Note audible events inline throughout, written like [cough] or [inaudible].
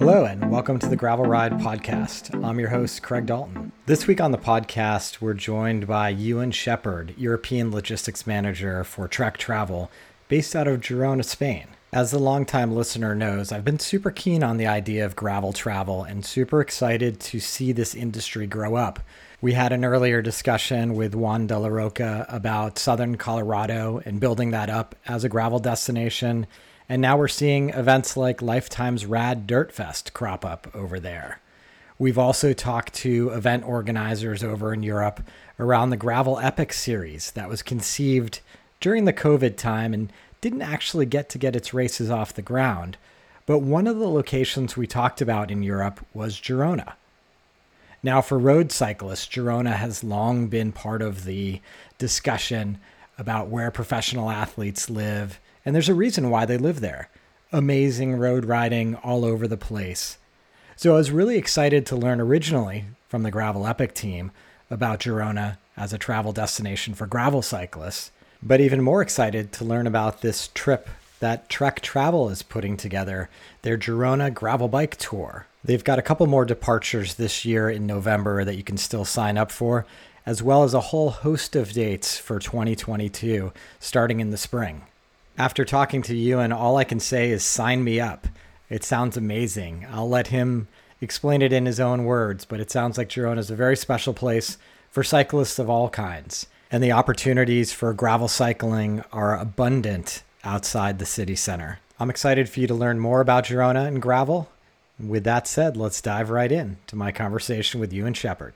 Hello, and welcome to the Gravel Ride podcast. I'm your host, Craig Dalton. This week on the podcast, we're joined by Ewan Shepherd, European Logistics Manager for Trek Travel, based out of Girona, Spain. As the longtime listener knows, I've been super keen on the idea of gravel travel and super excited to see this industry grow up. We had an earlier discussion with Juan de la Roca about southern Colorado and building that up as a gravel destination and now we're seeing events like Lifetime's Rad Dirt Fest crop up over there. We've also talked to event organizers over in Europe around the Gravel Epic series that was conceived during the COVID time and didn't actually get to get its races off the ground. But one of the locations we talked about in Europe was Girona. Now, for road cyclists, Girona has long been part of the discussion about where professional athletes live and there's a reason why they live there. Amazing road riding all over the place. So I was really excited to learn originally from the Gravel Epic team about Girona as a travel destination for gravel cyclists, but even more excited to learn about this trip that Trek Travel is putting together, their Girona Gravel Bike Tour. They've got a couple more departures this year in November that you can still sign up for, as well as a whole host of dates for 2022 starting in the spring. After talking to you, and all I can say is sign me up. It sounds amazing. I'll let him explain it in his own words, but it sounds like Girona is a very special place for cyclists of all kinds. And the opportunities for gravel cycling are abundant outside the city center. I'm excited for you to learn more about Girona and gravel. With that said, let's dive right in to my conversation with you Ewan Shepherd.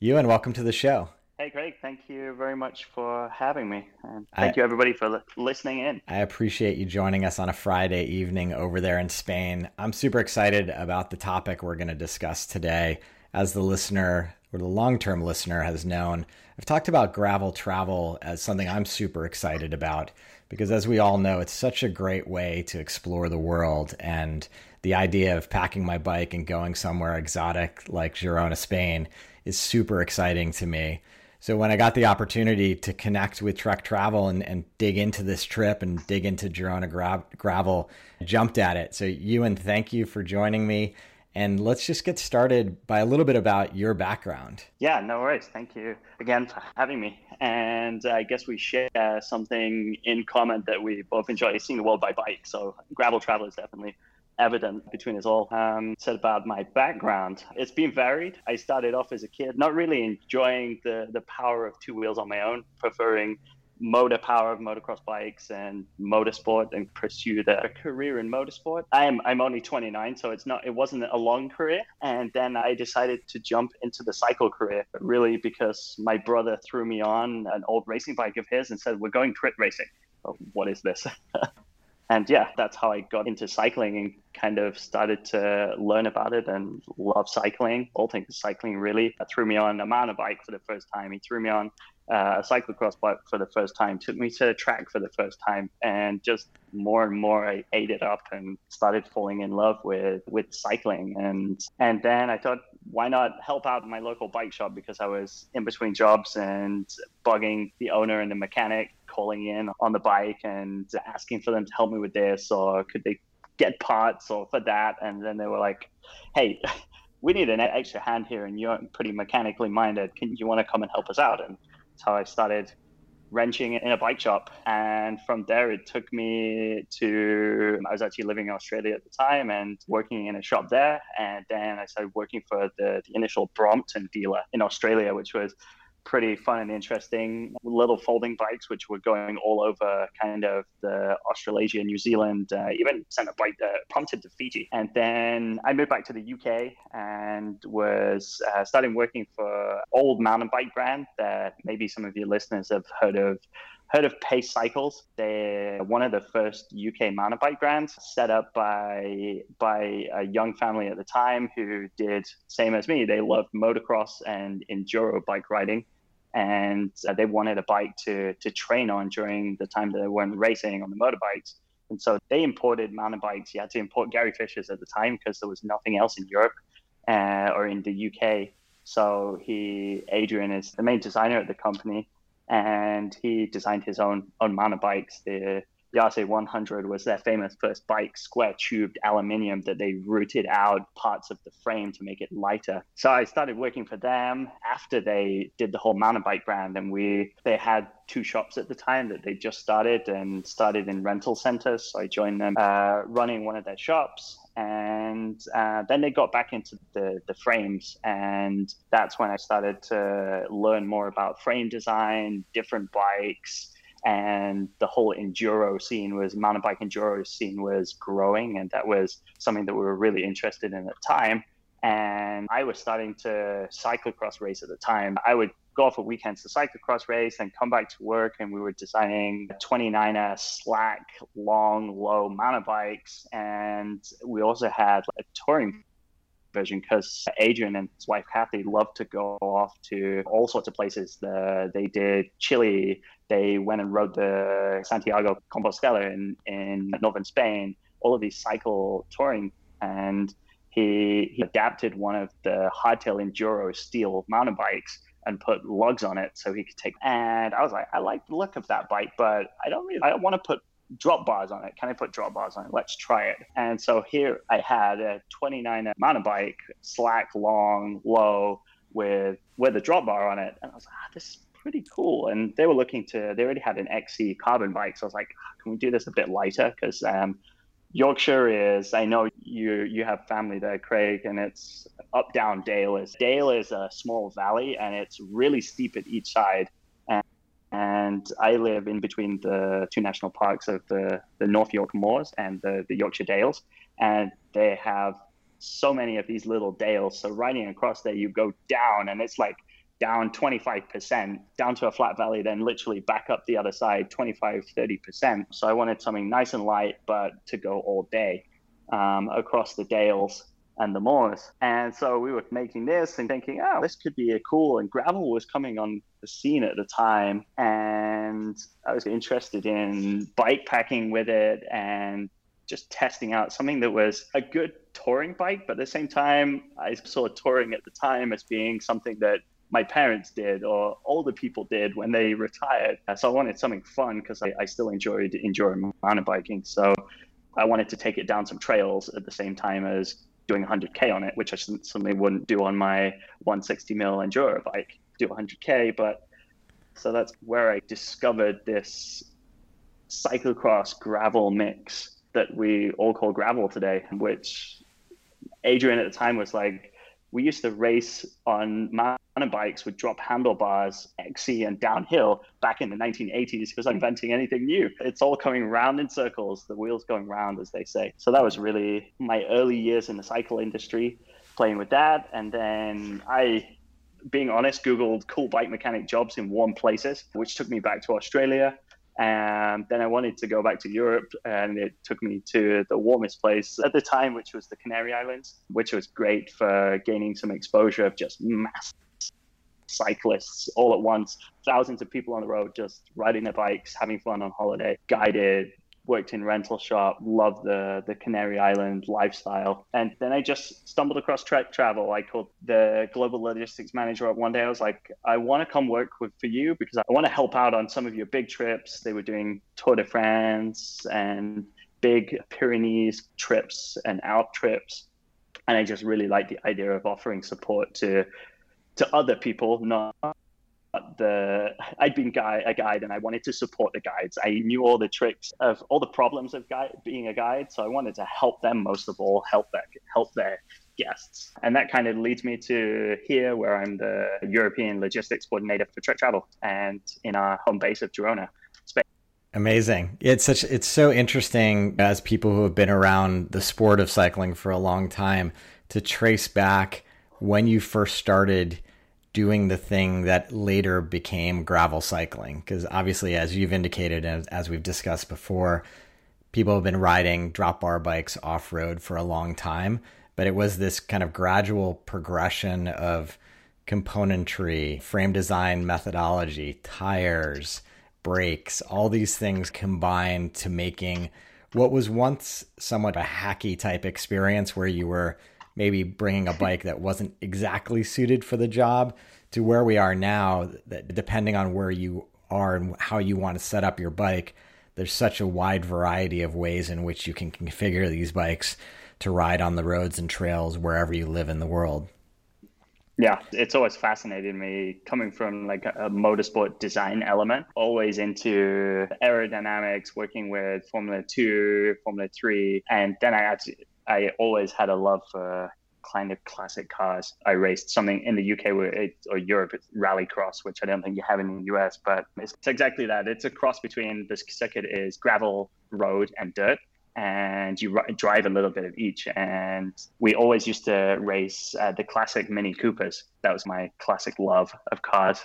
Ewan, welcome to the show. Hey, Craig, Thank you very much for having me. And thank I, you, everybody, for li- listening in. I appreciate you joining us on a Friday evening over there in Spain. I'm super excited about the topic we're going to discuss today. As the listener or the long term listener has known, I've talked about gravel travel as something I'm super excited about because, as we all know, it's such a great way to explore the world. And the idea of packing my bike and going somewhere exotic like Girona, Spain is super exciting to me. So when I got the opportunity to connect with Trek Travel and, and dig into this trip and dig into Girona gra- Gravel, I jumped at it. So Ewan, thank you for joining me. And let's just get started by a little bit about your background. Yeah, no worries. Thank you again for having me. And I guess we share something in common that we both enjoy seeing the world by bike. So gravel travel is definitely evident between us all. Um, said about my background, it's been varied. I started off as a kid not really enjoying the the power of two wheels on my own, preferring motor power of motocross bikes and motorsport and pursued a career in motorsport. I'm I'm only 29, so it's not it wasn't a long career. And then I decided to jump into the cycle career, really because my brother threw me on an old racing bike of his and said, "We're going crit racing." Oh, what is this? [laughs] and yeah, that's how I got into cycling and kind of started to learn about it and love cycling. All things cycling really that threw me on a mountain bike for the first time. He threw me on uh, a cyclocross bike for the first time, took me to the track for the first time, and just more and more I ate it up and started falling in love with with cycling. And and then I thought, why not help out my local bike shop because I was in between jobs and bugging the owner and the mechanic calling in on the bike and asking for them to help me with this or could they get parts or for that? And then they were like hey [laughs] we need an extra hand here and you're pretty mechanically minded. Can you want to come and help us out? And how i started wrenching in a bike shop. And from there it took me to i was actually living in australia at the time and working in a shop there. And then i started working for the, the initial brompton dealer in australia which was pretty fun and interesting little folding bikes, which were going all over kind of the Australasia, New Zealand, uh, even sent a bike that prompted to Fiji. And then I moved back to the UK and was uh, starting working for old mountain bike brand that maybe some of your listeners have heard of heard of Pace Cycles. They're one of the first UK mountain bike brands set up by by a young family at the time who did same as me. They loved motocross and enduro bike riding and uh, they wanted a bike to to train on during the time that they weren't racing on the motorbikes. And so they imported mountain bikes. You had to import Gary Fishers at the time because there was nothing else in Europe uh, or in the UK. So he, Adrian, is the main designer at the company, and he designed his own own mountain bikes. The The RC100 was their famous first bike, square tubed aluminium that they routed out parts of the frame to make it lighter. So I started working for them after they did the whole mountain bike brand, and we they had two shops at the time that they just started and started in rental centers. So I joined them uh, running one of their shops and uh, then they got back into the, the frames and that's when i started to learn more about frame design different bikes and the whole enduro scene was mountain bike enduro scene was growing and that was something that we were really interested in at the time. And i was starting to cyclocross race at the time. I would go off for weekends to cyclocross race and come back to work and we were designing 29er slack long low mountain bikes. And we also had a touring version because Adrian and his wife Kathy loved to go off to all sorts of places. The, they did Chile, they went and rode the Santiago Compostela in, in northern Spain, all of these cycle touring. And he, he adapted one of the hardtail enduro steel mountain bikes and put lugs on it so he could take. And I was like, I like the look of that bike, but I don't really, I don't want to put drop bars on it. Can I put drop bars on it? Let's try it. And so here I had a 29 mountain bike, slack, long, low, with with a drop bar on it. And I was like, ah, this is pretty cool. And they were looking to, they already had an XC carbon bike. So I was like, ah, can we do this a bit lighter? Because um, Yorkshire is, I know you you have family there, Craig, and it's up down Dale is. Dale is a small valley and it's really steep at each side and I live in between the two national parks of the, the North York Moors and the, the Yorkshire Dales, and they have so many of these little dales. So riding across there, you go down, and it's like down 25%, down to a flat valley, then literally back up the other side, 25, 30%. So I wanted something nice and light, but to go all day um, across the dales and the moors. And so we were making this and thinking, oh, this could be a cool. And gravel was coming on the scene at the time. And I was interested in bike packing with it and just testing out something that was a good touring bike. But at the same time, I saw touring at the time as being something that my parents did or older people did when they retired. So I wanted something fun because I, I still enjoyed enjoying mountain biking. So I wanted to take it down some trails at the same time as doing 100k on it, which I certainly wouldn't do on my 160 mil enduro bike. Do 100k, but so that's where I discovered this cyclocross gravel mix that we all call gravel today, which Adrian at the time was like, we used to race on mountain bikes with drop handlebars, XC, and downhill back in the 1980s because I'm inventing anything new. It's all coming round in circles, the wheels going round, as they say. So that was really my early years in the cycle industry, playing with that. And then I, being honest, Googled cool bike mechanic jobs in warm places, which took me back to Australia. And then I wanted to go back to Europe, and it took me to the warmest place at the time, which was the Canary Islands, which was great for gaining some exposure of just mass cyclists all at once, thousands of people on the road just riding their bikes, having fun on holiday, guided, worked in rental shop, loved the the Canary Island lifestyle. And then I just stumbled across Trek Travel. I called the global logistics manager up one day. I was like, I want to come work with for you because I want to help out on some of your big trips. They were doing Tour de France and big Pyrenees trips and out trips. And I just really liked the idea of offering support to to other people, not the I'd been a guide and I wanted to support the guides. I knew all the tricks of all the problems of being a guide, so I wanted to help them most of all, help their help their guests. And that kind of leads me to here where I'm the European logistics coordinator for Trek Travel and in our home base of Girona. Spain. Amazing. It's such it's so interesting as people who have been around the sport of cycling for a long time to trace back when you first started doing the thing that later became gravel cycling. Because obviously, as you've indicated, and as we've discussed before, people have been riding drop bar bikes off road for a long time. But it was this kind of gradual progression of componentry, frame design methodology, tires, brakes, all these things combined to making what was once somewhat a hacky type experience where you were maybe bringing a bike that wasn't exactly suited for the job to where we are now that depending on where you are and how you want to set up your bike there's such a wide variety of ways in which you can configure these bikes to ride on the roads and trails wherever you live in the world. Yeah, it's always fascinated me coming from like a, motorsport design element, always into aerodynamics, working with Formula 2, Formula 3, and then I actually I always had a love for kind of classic cars. I raced something in the UK it, or Europe, it's rallycross, which I don't think you have in the US, but it's, it's exactly that. It's a cross between the circuit is gravel, road, and dirt and you r- drive a little bit of each. And we always used to race uh, the classic Mini Coopers. That was my classic love of cars.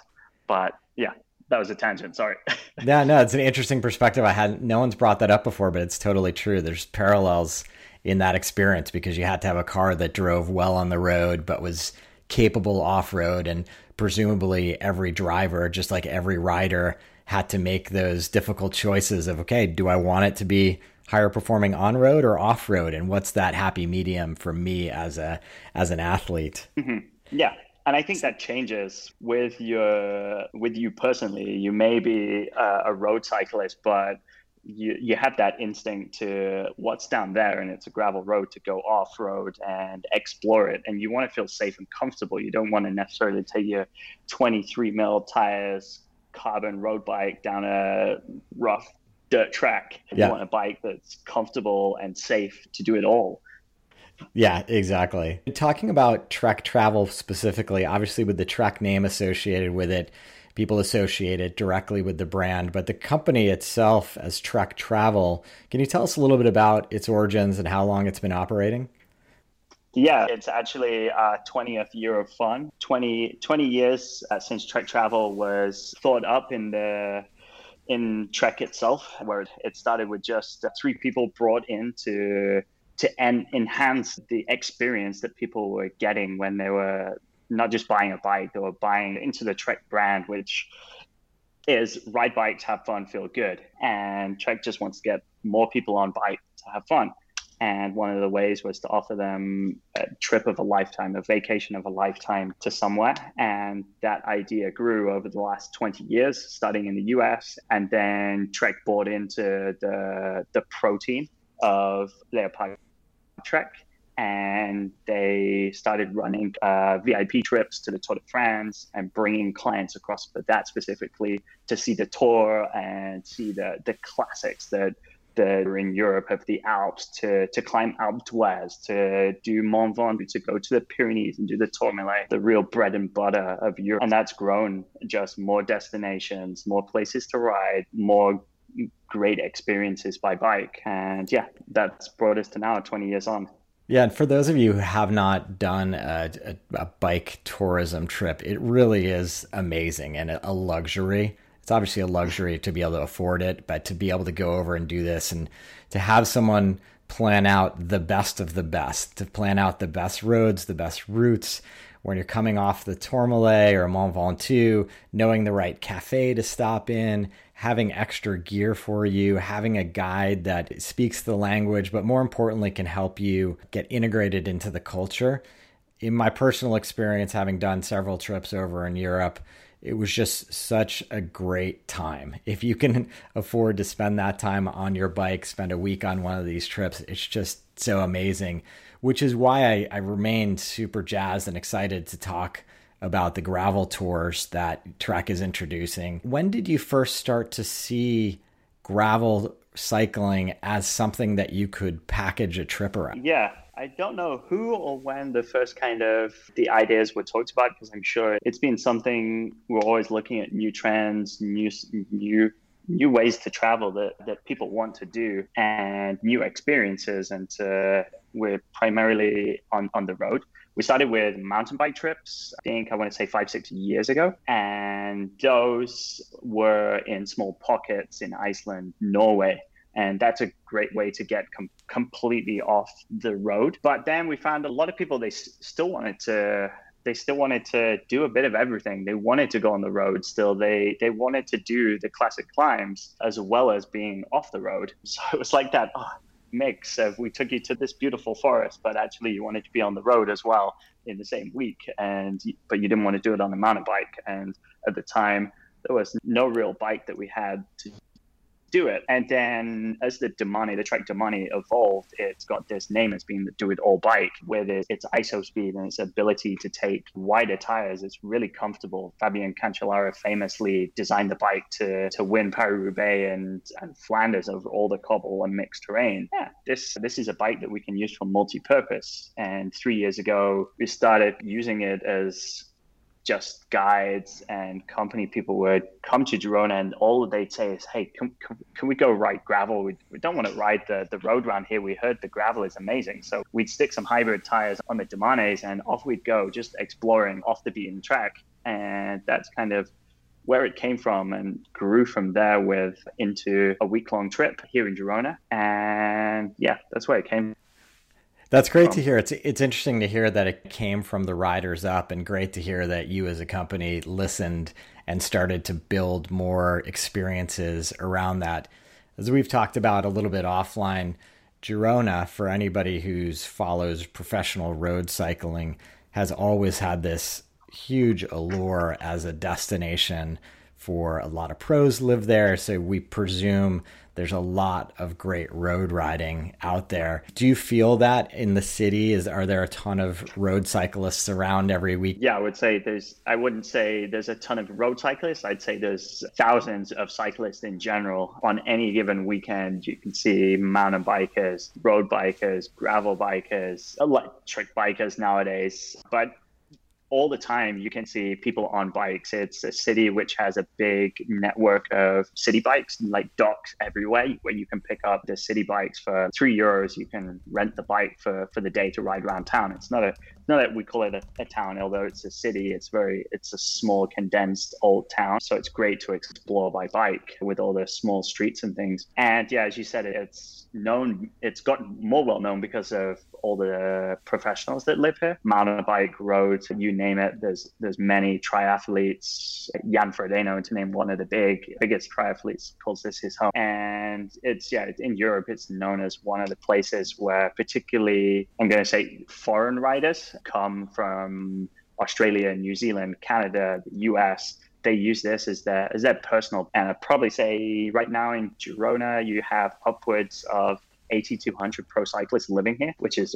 But yeah, that was a tangent. Sorry. [laughs] yeah, no, it's an interesting perspective. I had no one's brought that up before, but it's totally true. There's parallels in that experience because you had to have a car that drove well on the road, but was capable off road. And presumably, every driver, just like every rider, had to make those difficult choices of okay, do I want it to be higher performing on road or off road, and what's that happy medium for me as a as an athlete? Mm-hmm. Yeah, and I think that changes with your with you personally. You may be a, a road cyclist, but you you have that instinct to what's down there and it's a gravel road to go off road and explore it and you want to feel safe and comfortable you don't want to necessarily take your 23 mil tires carbon road bike down a rough dirt track. Yeah. You want a bike that's comfortable and safe to do it all. Yeah, exactly. Talking about Trek travel specifically, obviously with the Trek name associated with it, people associate it directly with the brand, but the company itself as Trek Travel, can you tell us a little bit about its origins and how long it's been operating? Yeah, it's actually our 20th year of fun. 20, 20 years uh, since Trek Travel was thought up in the in Trek itself, where it started with just three people brought in to to en- enhance the experience that people were getting when they were not just buying a bike, were buying into the Trek brand, which is ride bikes, have fun, feel good. And Trek just wants to get more people on bike to have fun. And one of the ways was to offer them a trip of a lifetime, a vacation of a lifetime to somewhere. And that idea grew over the last 20 years, starting in the US. And then Trek bought into the, the pro team of Leopard Trek. And they started running uh, VIP trips to the Tour de France and bringing clients across for that specifically to see the tour and see the, the classics that that are in Europe of the Alps to, to climb Alpe d'Huez, to do Mont Ventoux, to go to the Pyrenees and do the Tourmalet, the real bread and butter of Europe. And that's grown just more destinations, more places to ride, more great experiences by bike. And yeah, that's brought us to now 20 years on. Yeah, and for those of you who have not done a, a, a bike tourism trip, it really is amazing and a, a luxury. It's obviously a luxury to be able to afford it, but to be able to go over and do this and to have someone plan out the best of the best, to plan out the best roads, the best routes, when you're coming off the Tourmalet or Mont Ventoux, knowing the right cafe to stop in, having extra gear for you, having a guide that speaks the language, but more importantly, can help you get integrated into the culture. In my personal experience, having done several trips over in Europe, it was just such a great time. If you can afford to spend that time on your bike, spend a week on one of these trips, it's just so amazing, which is why I, I remain super jazzed and excited to talk about the gravel tours that Trek is introducing. When did you first start to see gravel cycling as something that you could package a trip around? Yeah, I don't know who or when the first kind of the ideas were talked about because I'm sure it's been something we're always looking at new trends, new new new ways to travel that, that people want to do and new experiences and to, we're primarily on, on the road. We started with mountain bike trips, I think I want to say five, six years ago. And those were in small pockets in Iceland, Norway and that's a great way to get com- completely off the road but then we found a lot of people they s- still wanted to they still wanted to do a bit of everything they wanted to go on the road still they they wanted to do the classic climbs as well as being off the road [laughs] so it was like that oh, mix of we took you to this beautiful forest but actually you wanted to be on the road as well in the same week and but you didn't want to do it on a mountain bike. And at the time there was no real bike that we had to do it. And then as the Domane, the Trek Domane evolved, it's got this name as being the Do It All bike, with its IsoSpeed and its ability to take wider tires. It's really comfortable. Fabian Cancellara famously designed the bike to, to win Paris-Roubaix and, and Flanders over all the cobble and mixed terrain. Yeah, this, this is a bike that we can use for multi-purpose. And three years ago, we started using it as just guides and company people would come to Girona and all they'd say is, hey, can, can, can we go ride gravel? We, we don't want to ride the, the road around here. We heard the gravel is amazing. So we'd stick some hybrid tires on the Domanes and off we'd go, just exploring off the beaten track. And that's kind of where it came from and grew from there with into a week long trip here in Girona. And yeah, that's where it came that's great to hear. It's it's interesting to hear that it came from the riders up, and great to hear that you as a company listened and started to build more experiences around that. As we've talked about a little bit offline, Girona, for anybody who's follows professional road cycling, has always had this huge allure as a destination for a lot of pros live there. So we presume there's a lot of great road riding out there. Do you feel that in the city? Is are there a ton of road cyclists around every week? Yeah, I would say there's I wouldn't say there's a ton of road cyclists. I'd say there's thousands of cyclists in general. On any given weekend, you can see mountain bikers, road bikers, gravel bikers, electric bikers nowadays. But all the time you can see people on bikes. It's a city which has a big network of city bikes, like docks everywhere, where you can pick up the city bikes for three euros. You can rent the bike for, for the day to ride around town. It's not a not that we call it a, a town, although it's a city. It's very it's a small, condensed old town. So it's great to explore by bike with all the small streets and things. And yeah, as you said, it's known. It's gotten more well known because of all the professionals that live here. Mountain bike, roads, you name it. There's there's many triathletes. Jan Frodeno, to name one of the big biggest triathletes, calls this his home. And it's yeah, in Europe, it's known as one of the places where particularly I'm going to say foreign riders come from Australia, New Zealand, Canada, the US they use this as their as their personal and I'd probably say right now in Girona you have upwards of 80 to 100 pro cyclists living here, which is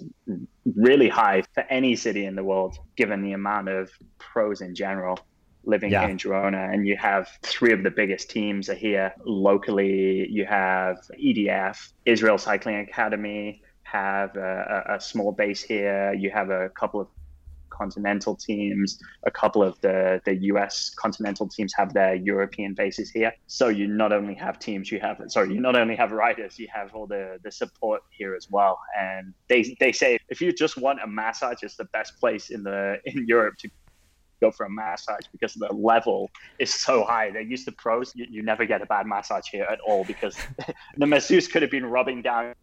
really high for any city in the world, given the amount of pros in general living yeah. here in Girona. And you have three of the biggest teams are here locally. You have EDF, Israel Cycling Academy, have a, a, small base here. You have a couple of continental teams. A couple of the, the US continental teams have their European bases here. So you not only have teams, you have sorry, you not only have riders, you have all the, the support here as well. And they they say if you just want a massage, it's the best place in the in Europe to go for a massage because the level is so high. They're used to pros. You, you never get a bad massage here at all because [laughs] the masseuse could have been rubbing down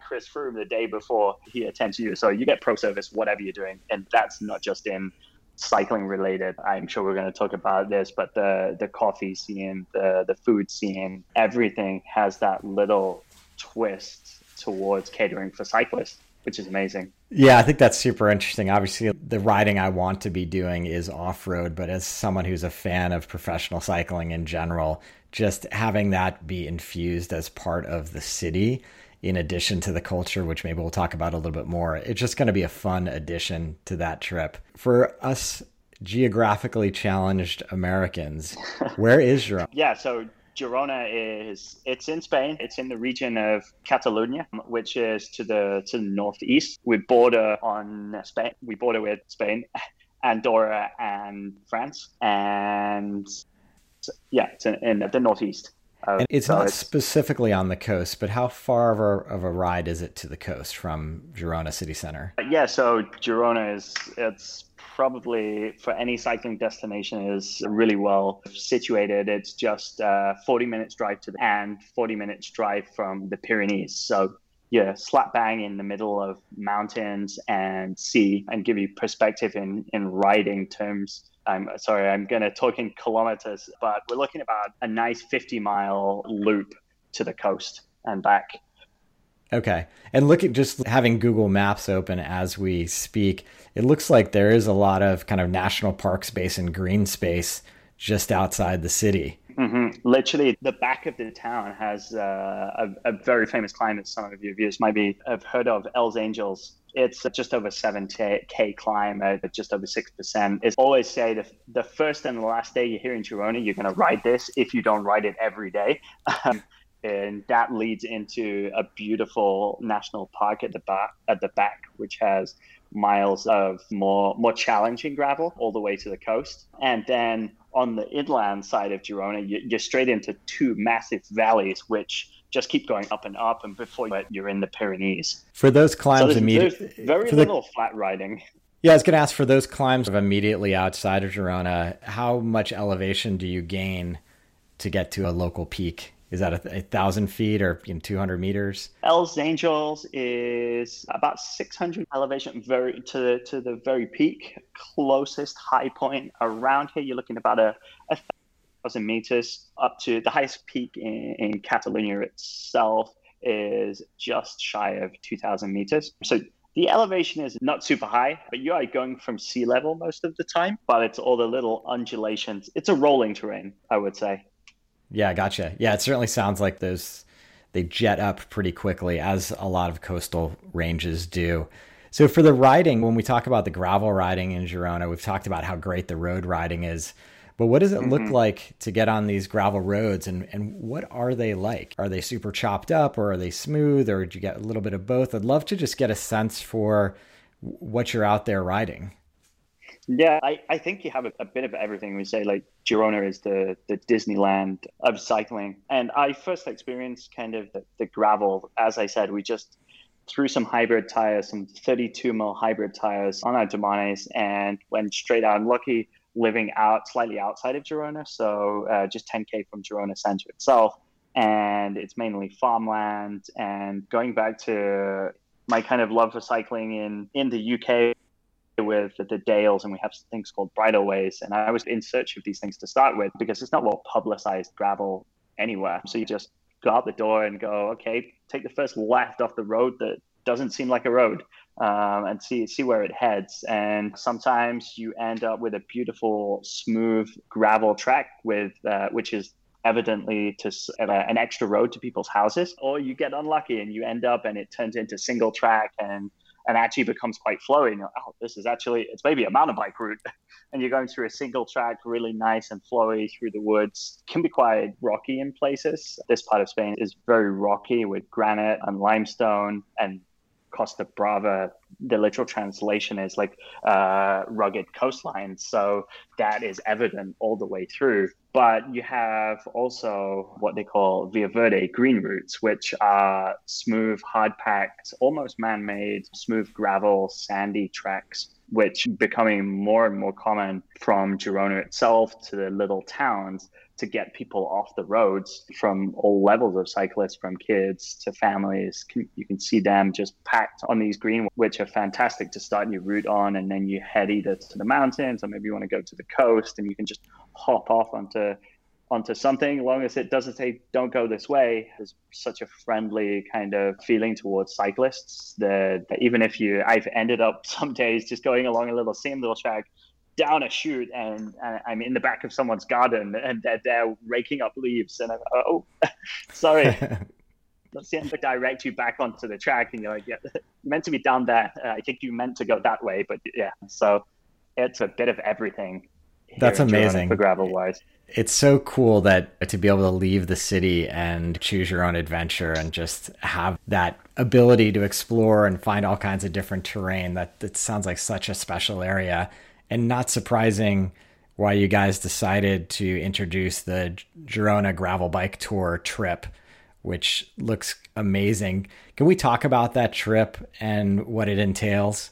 Chris Froome the day before he attends you. So you get pro service, whatever you're doing. And that's not just in cycling related. I'm sure we're going to talk about this, but the, the coffee scene, the, the food scene, everything has that little twist towards catering for cyclists, which is amazing. Yeah, I think that's super interesting. Obviously, the riding I want to be doing is off road, but as someone who's a fan of professional cycling in general, just having that be infused as part of the city in addition to the culture, which maybe we'll talk about a little bit more. It's just going to be a fun addition to that trip. For us geographically challenged Americans, [laughs] where is Girona? yeah, so Girona is it's in Spain. It's in the region of Catalonia, which is to the to the northeast. We border on Spain. We border with Spain, [laughs] Andorra, and France, and yeah, it's in, in the northeast. Uh, and it's so not it's, specifically on the coast, but how far of a, of a ride is it to the coast from Girona city center? Yeah, so Girona is it's probably for any cycling destination is really well situated. It's just uh, 40 minutes drive to the and 40 minutes drive from the Pyrenees. So yeah, slap bang in the middle of mountains and sea, and give you perspective in in riding terms I'm sorry, I'm going to talk in kilometers, but we're looking about a nice 50 mile loop to the coast and back. Okay. And look at just having Google Maps open as we speak, it looks like there is a lot of kind of national park space and green space just outside the city. Mm-hmm. Literally, the back of the town has uh, a, a, very famous climb that some of your viewers might be have heard of, Els Àngels. It's just over 7k climb uh, at just over 6%. It's always say the, the first and the last day you're here in Girona, you're going to ride this if you don't ride it every day. [laughs] Um, and that leads into a beautiful national park at the back at the back which has miles of more more challenging gravel all the way to the coast and then on the inland side of Girona you're straight into two massive valleys which just keep going up and up and before you're in the Pyrenees for those climbs so immediately very little the... flat riding yeah, I was going to ask for those climbs of immediately outside of Girona, how much elevation do you gain to get to a local peak? is that a, a thousand feet or you know, 200 meters? Els Àngels is about 600 elevation very to the, to the very peak. Closest high point around here, you're looking about a, a thousand meters up to the highest peak in, in Catalonia itself is just shy of 2,000 meters. So the elevation is not super high, but you are going from sea level most of the time. But it's all the little undulations. It's a rolling terrain, I would say. Yeah, gotcha. Yeah, it certainly sounds like those they jet up pretty quickly, as a lot of coastal ranges do. So for the riding, when we talk about the gravel riding in Girona, we've talked about how great the road riding is. But what does it mm-hmm. look like to get on these gravel roads and, and what are they like? Are they super chopped up or are they smooth or do you get a little bit of both? I'd love to just get a sense for what you're out there riding. Yeah, I, I think you have a, a, bit of everything. We say like Girona is the, the Disneyland of cycling. And I first experienced kind of the, the gravel. As I said, we just threw some hybrid tires, some 32 mil hybrid tires on our Domanes and went straight out. I'm lucky living out slightly outside of Girona, so uh, just 10k from Girona center itself. And it's mainly farmland. And going back to my kind of love for cycling in, in the UK, with the Dales and we have things called bridleways. And I was in search of these things to start with because it's not well publicized gravel anywhere. So you just go out the door and go, okay, take the first left off the road that doesn't seem like a road um, and see see where it heads. And sometimes you end up with a beautiful, smooth gravel track with uh, which is evidently to uh, an extra road to people's houses, or you get unlucky and you end up and it turns into single track and and actually becomes quite flowy. And oh, this is actually, it's maybe a mountain bike route. [laughs] and you're going through a single track, really nice and flowy through the woods. Can be quite rocky in places. This part of Spain is very rocky with granite and limestone and Costa Brava, the literal translation is like uh, rugged coastline. So that is evident all the way through. But you have also what they call Via Verde green routes, which are smooth, hard packed, almost man made, smooth gravel, sandy tracks which becoming more and more common from Girona itself to the little towns to get people off the roads from all levels of cyclists, from kids to families. You can see them just packed on these green, which are fantastic to start your route on. And then you head either to the mountains or maybe you want to go to the coast and you can just hop off onto onto something, as long as it doesn't say "don't go this way." There's such a friendly kind of feeling towards cyclists that, that even if you, I've ended up [laughs] some days just going along a little same little track down a chute and, and, I'm in the back of someone's garden and they're, they're raking up leaves and I'm oh [laughs] sorry. [laughs] Let's to direct you back onto the track and you're like, yeah, you're meant to be down there. Uh, I think you meant to go that way, but yeah. So it's a bit of everything. That's amazing for gravel wise it's so cool that to be able to leave the city and choose your own adventure and just have that ability to explore and find all kinds of different terrain that that sounds like such a special area and not surprising why you guys decided to introduce the Girona gravel bike tour trip which looks amazing. Can we talk about that trip and what it entails?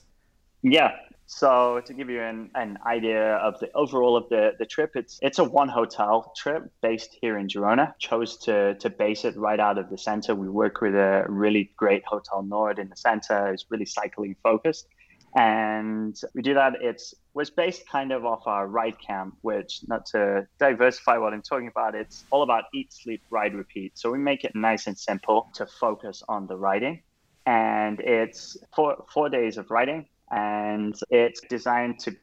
Yeah, so to give you an, an idea of the overall of the, the trip, it's it's a one hotel trip based here in Girona. Chose to to base it right out of the center. We work with a really great hotel Nord in the center. It's really cycling focused. And we do that. It's was based kind of off our ride camp, which not to diversify what I'm talking about, it's all about eat, sleep, ride, repeat. So we make it nice and simple to focus on the riding. And it's four four days of riding, and it's designed to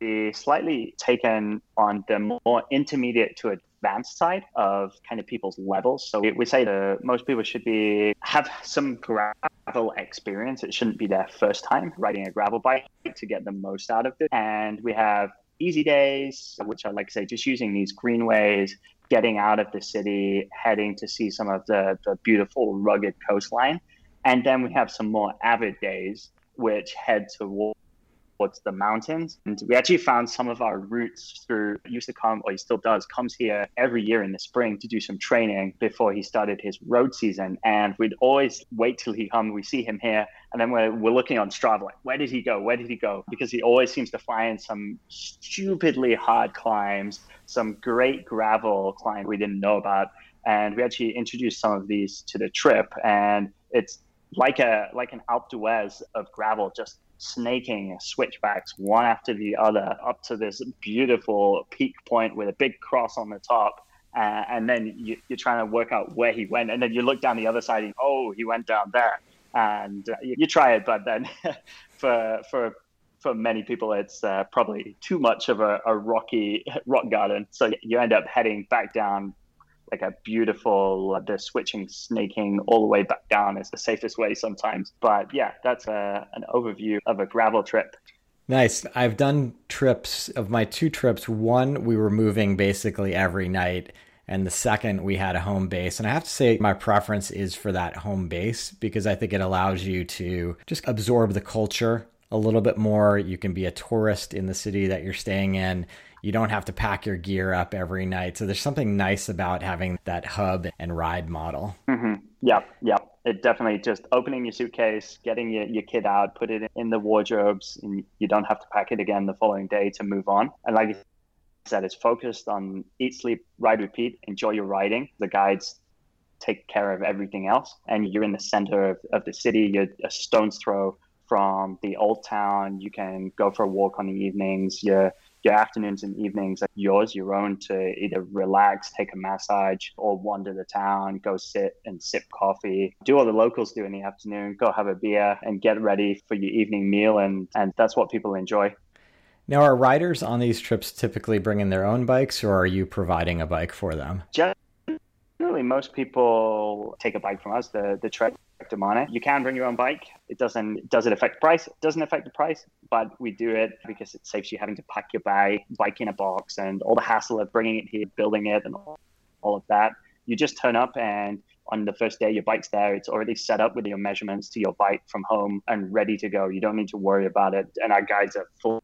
be slightly taken on the more intermediate to advanced side of kind of people's levels. So we say that most people should be have some gravel experience. It shouldn't be their first time riding a gravel bike to get the most out of it. And we have easy days, which I like to say, just using these greenways, getting out of the city, heading to see some of the, the beautiful rugged coastline. And then we have some more avid days, which head towards the mountains. And we actually found some of our routes through used to come, or he still does, comes here every year in the spring to do some training before he started his road season. And we'd always wait till he comes. We see him here, and then we're, we're looking on Strava, like, where did he go? Where did he go? Because he always seems to find some stupidly hard climbs, some great gravel climb we didn't know about. And we actually introduced some of these to the trip, and it's like a like an Alpe d'Huez of gravel, just snaking switchbacks one after the other up to this beautiful peak point with a big cross on the top. Uh, and then you, are trying to work out where he went. And then you look down the other side and, oh, he went down there. And uh, you, you, try it, but then [laughs] for, for, for many people, it's uh, probably too much of a, a rocky [laughs] rock garden. So you end up heading back down like a beautiful uh, the switching snaking all the way back down is the safest way sometimes. But yeah that's a, an overview of a gravel trip. Nice. I've done trips of my two trips one we were moving basically every night and the second we had a home base. And i have to say my preference is for that home base because i think it allows you to just absorb the culture a little bit more. You can be a tourist in the city that you're staying in you don't have to pack your gear up every night. So there's something nice about having that hub and ride model. Mm-hmm. Yep, yep. It definitely just opening your suitcase, getting your, your kit out, put it in the wardrobes, and you don't have to pack it again the following day to move on. And like I said, it's focused on eat, sleep, ride, repeat, enjoy your riding. The guides take care of everything else. And you're in the center of, of the city, you're a stone's throw from the old town. You can go for a walk on the evenings. You're your afternoons and evenings are yours, your own to either relax, take a massage, or wander the town, go sit and sip coffee, do what the locals do in the afternoon, go have a beer and get ready for your evening meal. And, and that's what people enjoy. Now, are riders on these trips typically bringing their own bikes, or are you providing a bike for them? Generally, most people take a bike from us. The the trek on You can bring your own bike. It doesn't does it affect price? It doesn't affect the price, but we do it because it saves you having to pack your bike, bike in a box and all the hassle of bringing it here, building it and all, all of that. You just turn up and on the first day your bike's there, it's already set up with your measurements to your bike from home and ready to go. You don't need to worry about it. And our guides are full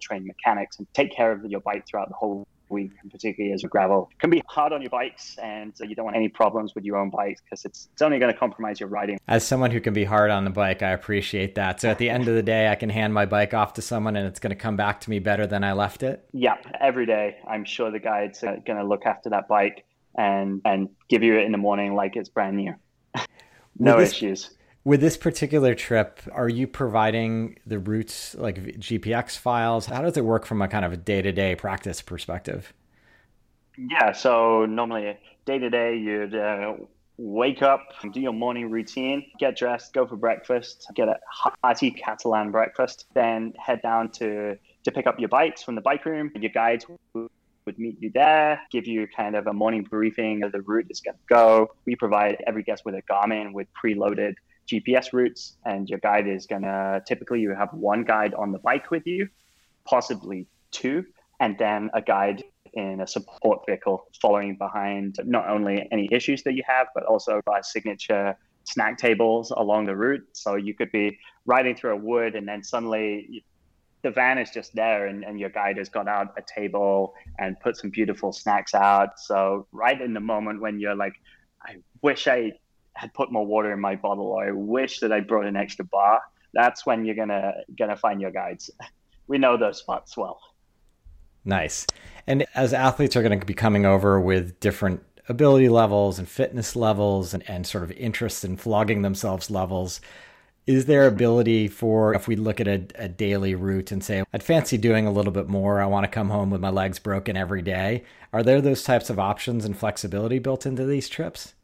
trained mechanics and take care of your bike throughout the whole week, and particularly as a gravel, can be hard on your bikes, and you don't want any problems with your own bike because it's it's only going to compromise your riding. As someone who can be hard on the bike, I appreciate that. So at the end of the day, I can hand my bike off to someone, and it's going to come back to me better than I left it. Yeah, every day, I'm sure the guide's are going to look after that bike and and give you it in the morning like it's brand new. [laughs] no this, issues. With this particular trip, are you providing the routes like GPX files? How does it work from a kind of day to day practice perspective? Yeah, so normally day to day, you'd uh, wake up, do your morning routine, get dressed, go for breakfast, get a hearty Catalan breakfast, then head down to, to pick up your bikes from the bike room. Your guides would meet you there, give you kind of a morning briefing of the route is going to go. We provide every guest with a Garmin with preloaded GPS routes, and your guide is gonna typically you have one guide on the bike with you, possibly two, and then a guide in a support vehicle following behind not only any issues that you have, but also by signature snack tables along the route. So you could be riding through a wood and then suddenly the van is just there and, and your guide has got out a table and put some beautiful snacks out. So right in the moment when you're like, I wish I had put more water in my bottle or I wish that I brought an extra bar, that's when you're gonna gonna find your guides. [laughs] We know those spots well. Nice. And as athletes are going to be coming over with different ability levels and fitness levels and, and sort of interest in flogging themselves levels, is there ability for if we look at a, a, daily route and say, I'd fancy doing a little bit more, I want to come home with my legs broken every day? Are there those types of options and flexibility built into these trips?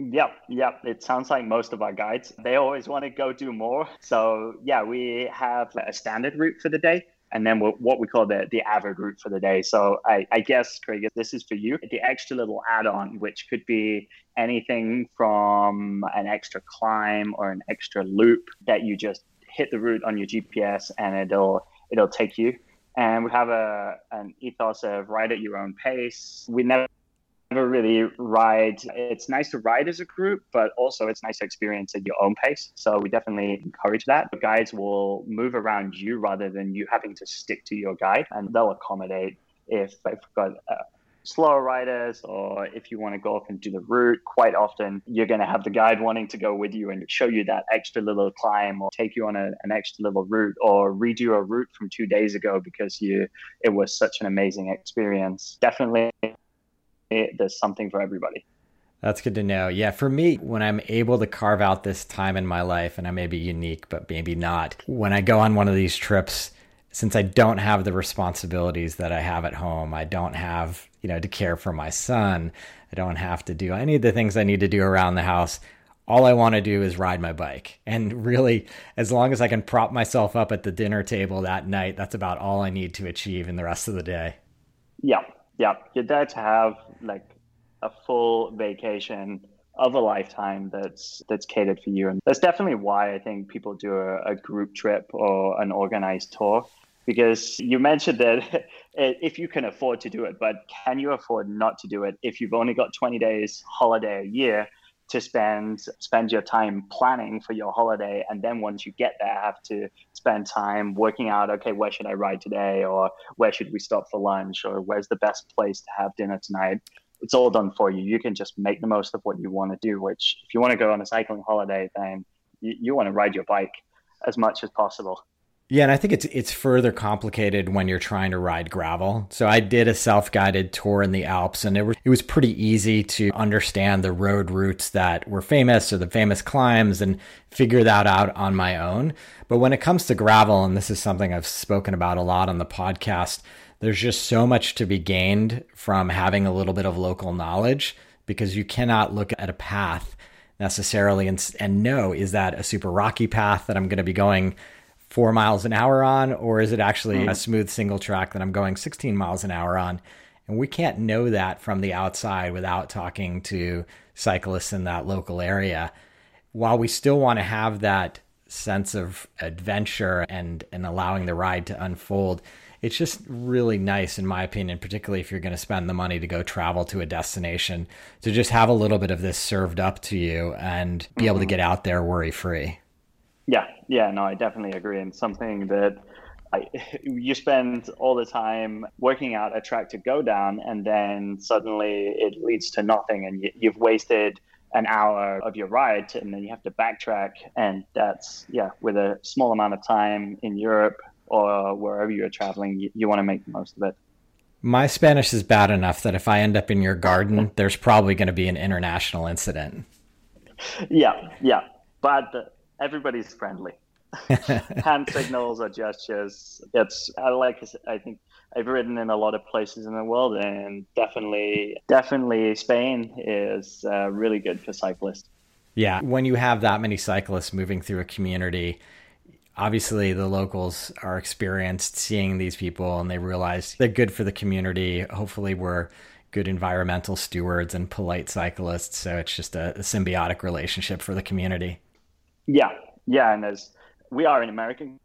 Yep, yep. It sounds like most of our guides, they always want to go do more. So, yeah, we have a standard route for the day. and then what we call the, the average route for the day. So I, I guess, Craig, this is for you. The extra little add on, which could be anything from an extra climb or an extra loop that you just hit the route on your GPS and it'll it'll take you. And we have a an ethos of ride at your own pace. We never never really ride. It's nice to ride as a group, but also it's nice to experience at your own pace. So we definitely encourage that. The guides will move around you rather than you having to stick to your guide, and they'll accommodate if they've got. Uh, slower riders or if you want to go off and do the route quite often you're going to have the guide wanting to go with you and show you that extra little climb or take you on a, an extra little route or redo a route from two days ago because you it was such an amazing experience definitely it, there's something for everybody. That's good to know. Yeah, for me, when I'm able to carve out this time in my life, and I may be unique, but maybe not, when I go on one of these trips, since I don't have the responsibilities that I have at home, I don't have, you know, to care for my son, I don't have to do any of the things I need to do around the house. All I want to do is ride my bike. And really, as long as I can prop myself up at the dinner table that night, that's about all I need to achieve in the rest of the day. Yeah, yeah, you're there to have like a full vacation of a lifetime that's that's catered for you, and that's definitely why I think people do a, a group trip or an organized tour. Because you mentioned that [laughs] eh, if you can afford to do it, but can you afford not to do it if you've only got 20 days holiday a year? To spend spend your time planning for your holiday. And then once you get there have to spend time working out okay where should i ride today? Or where should we stop for lunch? Or where's the best place to have dinner tonight? It's all done for you. You can just make the most of what you want to do which if you want to go on a cycling holiday then you, you want to ride your bike as much as possible yeah, and I think it's it's further complicated when you're trying to ride gravel. So I did a self-guided tour in the Alps and it was it was pretty easy to understand the road routes that were famous or the famous climbs and figure that out on my own. But when it comes to gravel and this is something I've spoken about a lot on the podcast, there's just so much to be gained from having a little bit of local knowledge because you cannot look at a path necessarily and and know is that a super rocky path that I'm going to be going four miles an hour on, or is it actually mm. a smooth single track that I'm going 16 miles an hour on? And we can't know that from the outside without talking to cyclists in that local area. While we still want to have that sense of adventure and, and allowing the ride to unfold, it's just really nice, in my opinion, particularly if you're going to spend the money to go travel to a destination, to just have a little bit of this served up to you and be able to mm-hmm. get out there worry free. Yeah, yeah, no, I definitely agree. And something that I, [laughs] you spend all the time working out a track to go down, and then suddenly it leads to nothing, and you, you've wasted an hour of your ride, and then you have to backtrack. And that's, yeah, with a small amount of time in Europe or wherever you're traveling, you, you want to make the most of it. My Spanish is bad enough that if I end up in your garden, there's probably going to be an international incident. [laughs] Yeah, yeah. But everybody's friendly. [laughs] [laughs] Hand signals or gestures. It's I like. I think I've ridden in a lot of places in the world, and definitely, definitely, Spain is uh, really good for cyclists. Yeah, when you have that many cyclists moving through a community, obviously the locals are experienced seeing these people, and they realize they're good for the community. Hopefully, we're good environmental stewards and polite cyclists. So it's just a, a symbiotic relationship for the community. Yeah, yeah, and as we are an American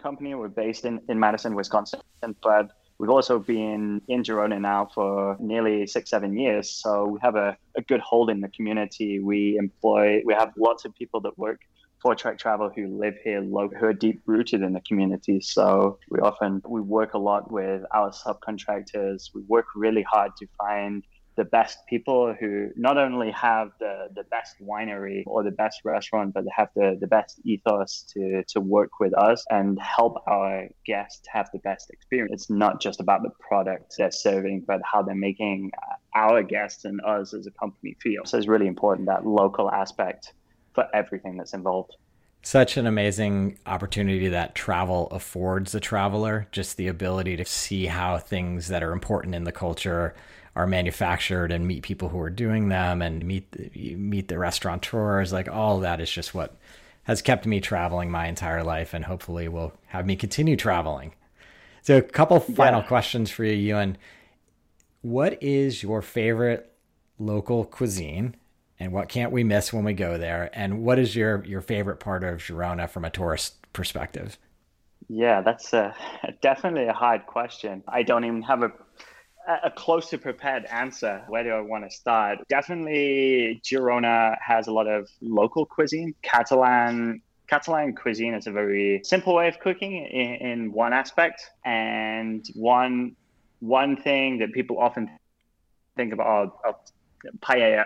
company, we're based in, in Madison, Wisconsin, but we've also been in Girona now for nearly six, seven years. So we have a, a good hold in the community. We employ, we have lots of people that work for Trek Travel who live here, who are deep rooted in the community. So we often we work a lot with our subcontractors. We work really hard to find the best people who not only have the, the best winery or the best restaurant, but they have the, the best ethos to, to work with us and help our guests have the best experience. It's not just about the product they're serving, but how they're making uh, our guests and us as a company feel. So it's really important that local aspect for everything that's involved such an amazing opportunity that travel affords the traveler just the ability to see how things that are important in the culture are manufactured and meet people who are doing them and meet meet the restaurateurs like all that is just what has kept me traveling my entire life and hopefully will have me continue traveling So, a couple final yeah. questions for you, Ewan. What is your favorite local cuisine, and what can't we miss when we go there? And what is your your favorite part of Girona from a tourist perspective? Yeah, that's a, [laughs] definitely a hard question. I don't even have a a closer prepared answer. Where do I want to start? Definitely, Girona has a lot of local cuisine. Catalan Catalan cuisine is a very simple way of cooking in, in one aspect, and one one thing that people often think about oh, oh, paella.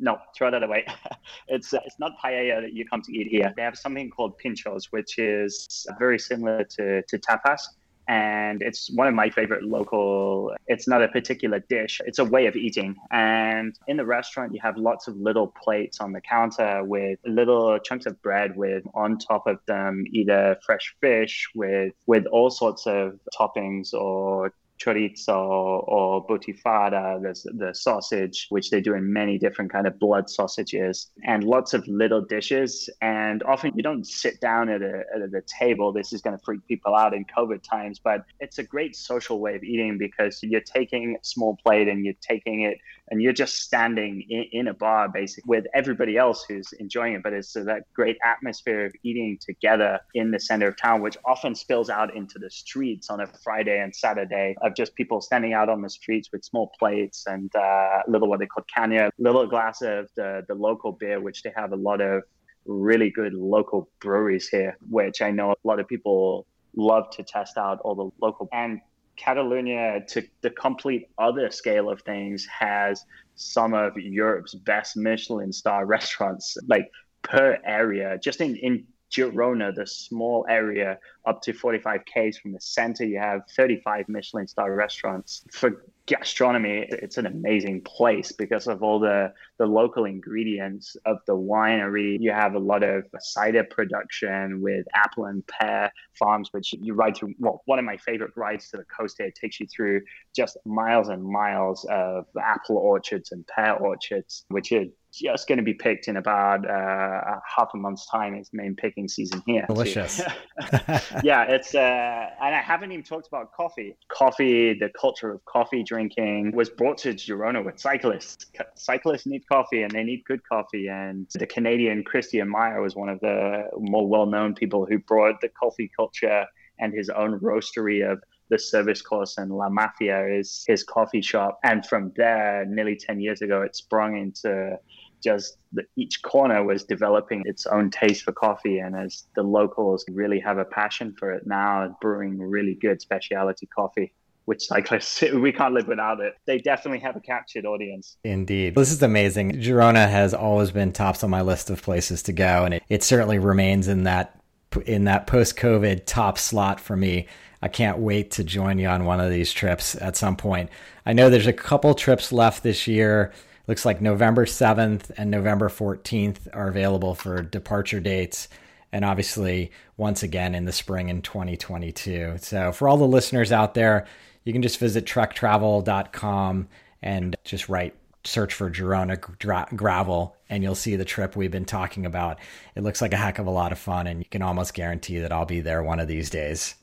No, throw that away. [laughs] it's uh, it's not paella that you come to eat here. They have something called pinchos, which is very similar to, to tapas and it's one of my favorite local it's not a particular dish it's a way of eating and in the restaurant you have lots of little plates on the counter with little chunks of bread with on top of them either fresh fish with with all sorts of toppings or chorizo or butifarra, the, the sausage, which they do in many different kind of blood sausages, and lots of little dishes. And often you don't sit down at a, at a table. This is going to freak people out in COVID times, but it's a great social way of eating because you're taking a small plate and you're taking it and you're just standing in, in a bar basically with everybody else who's enjoying it. But it's that great atmosphere of eating together in the center of town, which often spills out into the streets on a Friday and Saturday of just people standing out on the streets with small plates and uh, little what they call canya, little glass of the, the local beer, which they have a lot of really good local breweries here, which I know a lot of people love to test out all the local and Catalonia, to the complete other scale of things, has some of Europe's best Michelin star [laughs] restaurants, like per area. Just in, in Girona, the small area up to 45 Ks from the center, you have 35 Michelin star restaurants. For gastronomy, it's an amazing place because of all the, the local ingredients of the winery. You have a lot of cider production with apple and pear farms, which you ride through. Well, one of my favorite rides to the coast here takes you through just miles and miles of apple orchards and pear orchards, which are just going to be picked in about uh, half a month's time. It's main picking season here. Delicious. [laughs] yeah, it's uh, and I haven't even talked about coffee. Coffee, the culture of coffee drinking was brought to Girona with cyclists. Cyclists need coffee and they need good coffee. And the Canadian Christian Meier was one of the more well-known people who brought the coffee culture and his own roastery of the service course and La Mafia is his coffee shop. And from there, nearly 10 years ago, it sprung into just the, each corner was developing its own taste for coffee. And as the locals really have a passion for it now, brewing really good specialty coffee which cyclists [laughs] we can't live without it. They definitely have a captured audience. Indeed. This is amazing. Girona has always been tops on my list of places to go and it, it certainly remains in that in that post-COVID top slot for me. I can't wait to join you on one of these trips at some point. I know there's a couple trips left this year. Looks like November 7th and November 14th are available for departure dates. And obviously, once again in the spring in 2022. So, for all the listeners out there, you can just visit trektravel.com and just write search for Girona gra- gravel and you'll see the trip we've been talking about. It looks like a heck of a lot of fun and you can almost guarantee that I'll be there one of these days.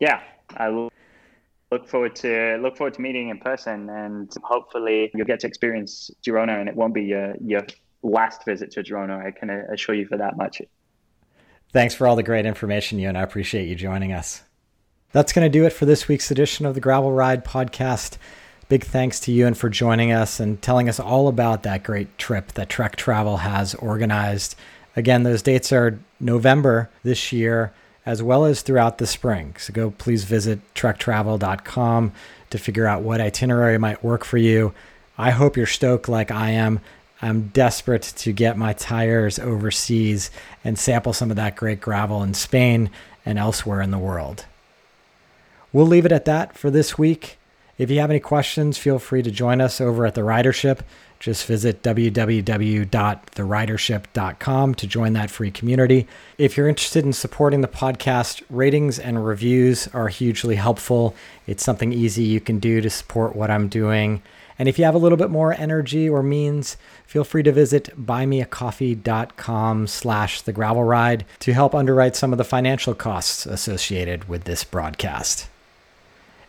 Yeah, I look forward to look forward to meeting in person and hopefully you'll get to experience Girona and it won't be your your last visit to Girona. I can assure you for that much. Thanks for all the great information, and I appreciate you joining us. That's going to do it for this week's edition of the Gravel Ride podcast. Big thanks to Ewan for joining us and telling us all about that great trip that Trek Travel has organized. Again, those dates are November this year as well as throughout the spring. So go please visit trektravel.com to figure out what itinerary might work for you. I hope you're stoked like I am. I'm desperate to get my tires overseas and sample some of that great gravel in Spain and elsewhere in the world. We'll leave it at that for this week. If you have any questions, feel free to join us over at the Ridership. Just visit www.theridership.com to join that free community. If you're interested in supporting the podcast, ratings and reviews are hugely helpful. It's something easy you can do to support what I'm doing. And if you have a little bit more energy or means, feel free to visit buymeacoffee.com slash the gravel ride to help underwrite some of the financial costs associated with this broadcast.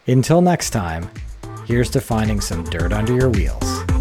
Until next time, here's to finding some dirt under your wheels.